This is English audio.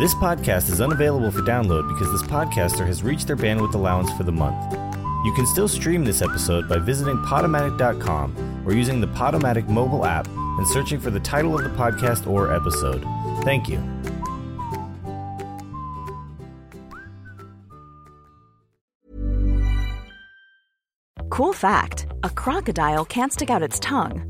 This podcast is unavailable for download because this podcaster has reached their bandwidth allowance for the month. You can still stream this episode by visiting Podomatic.com or using the Podomatic mobile app and searching for the title of the podcast or episode. Thank you. Cool fact a crocodile can't stick out its tongue.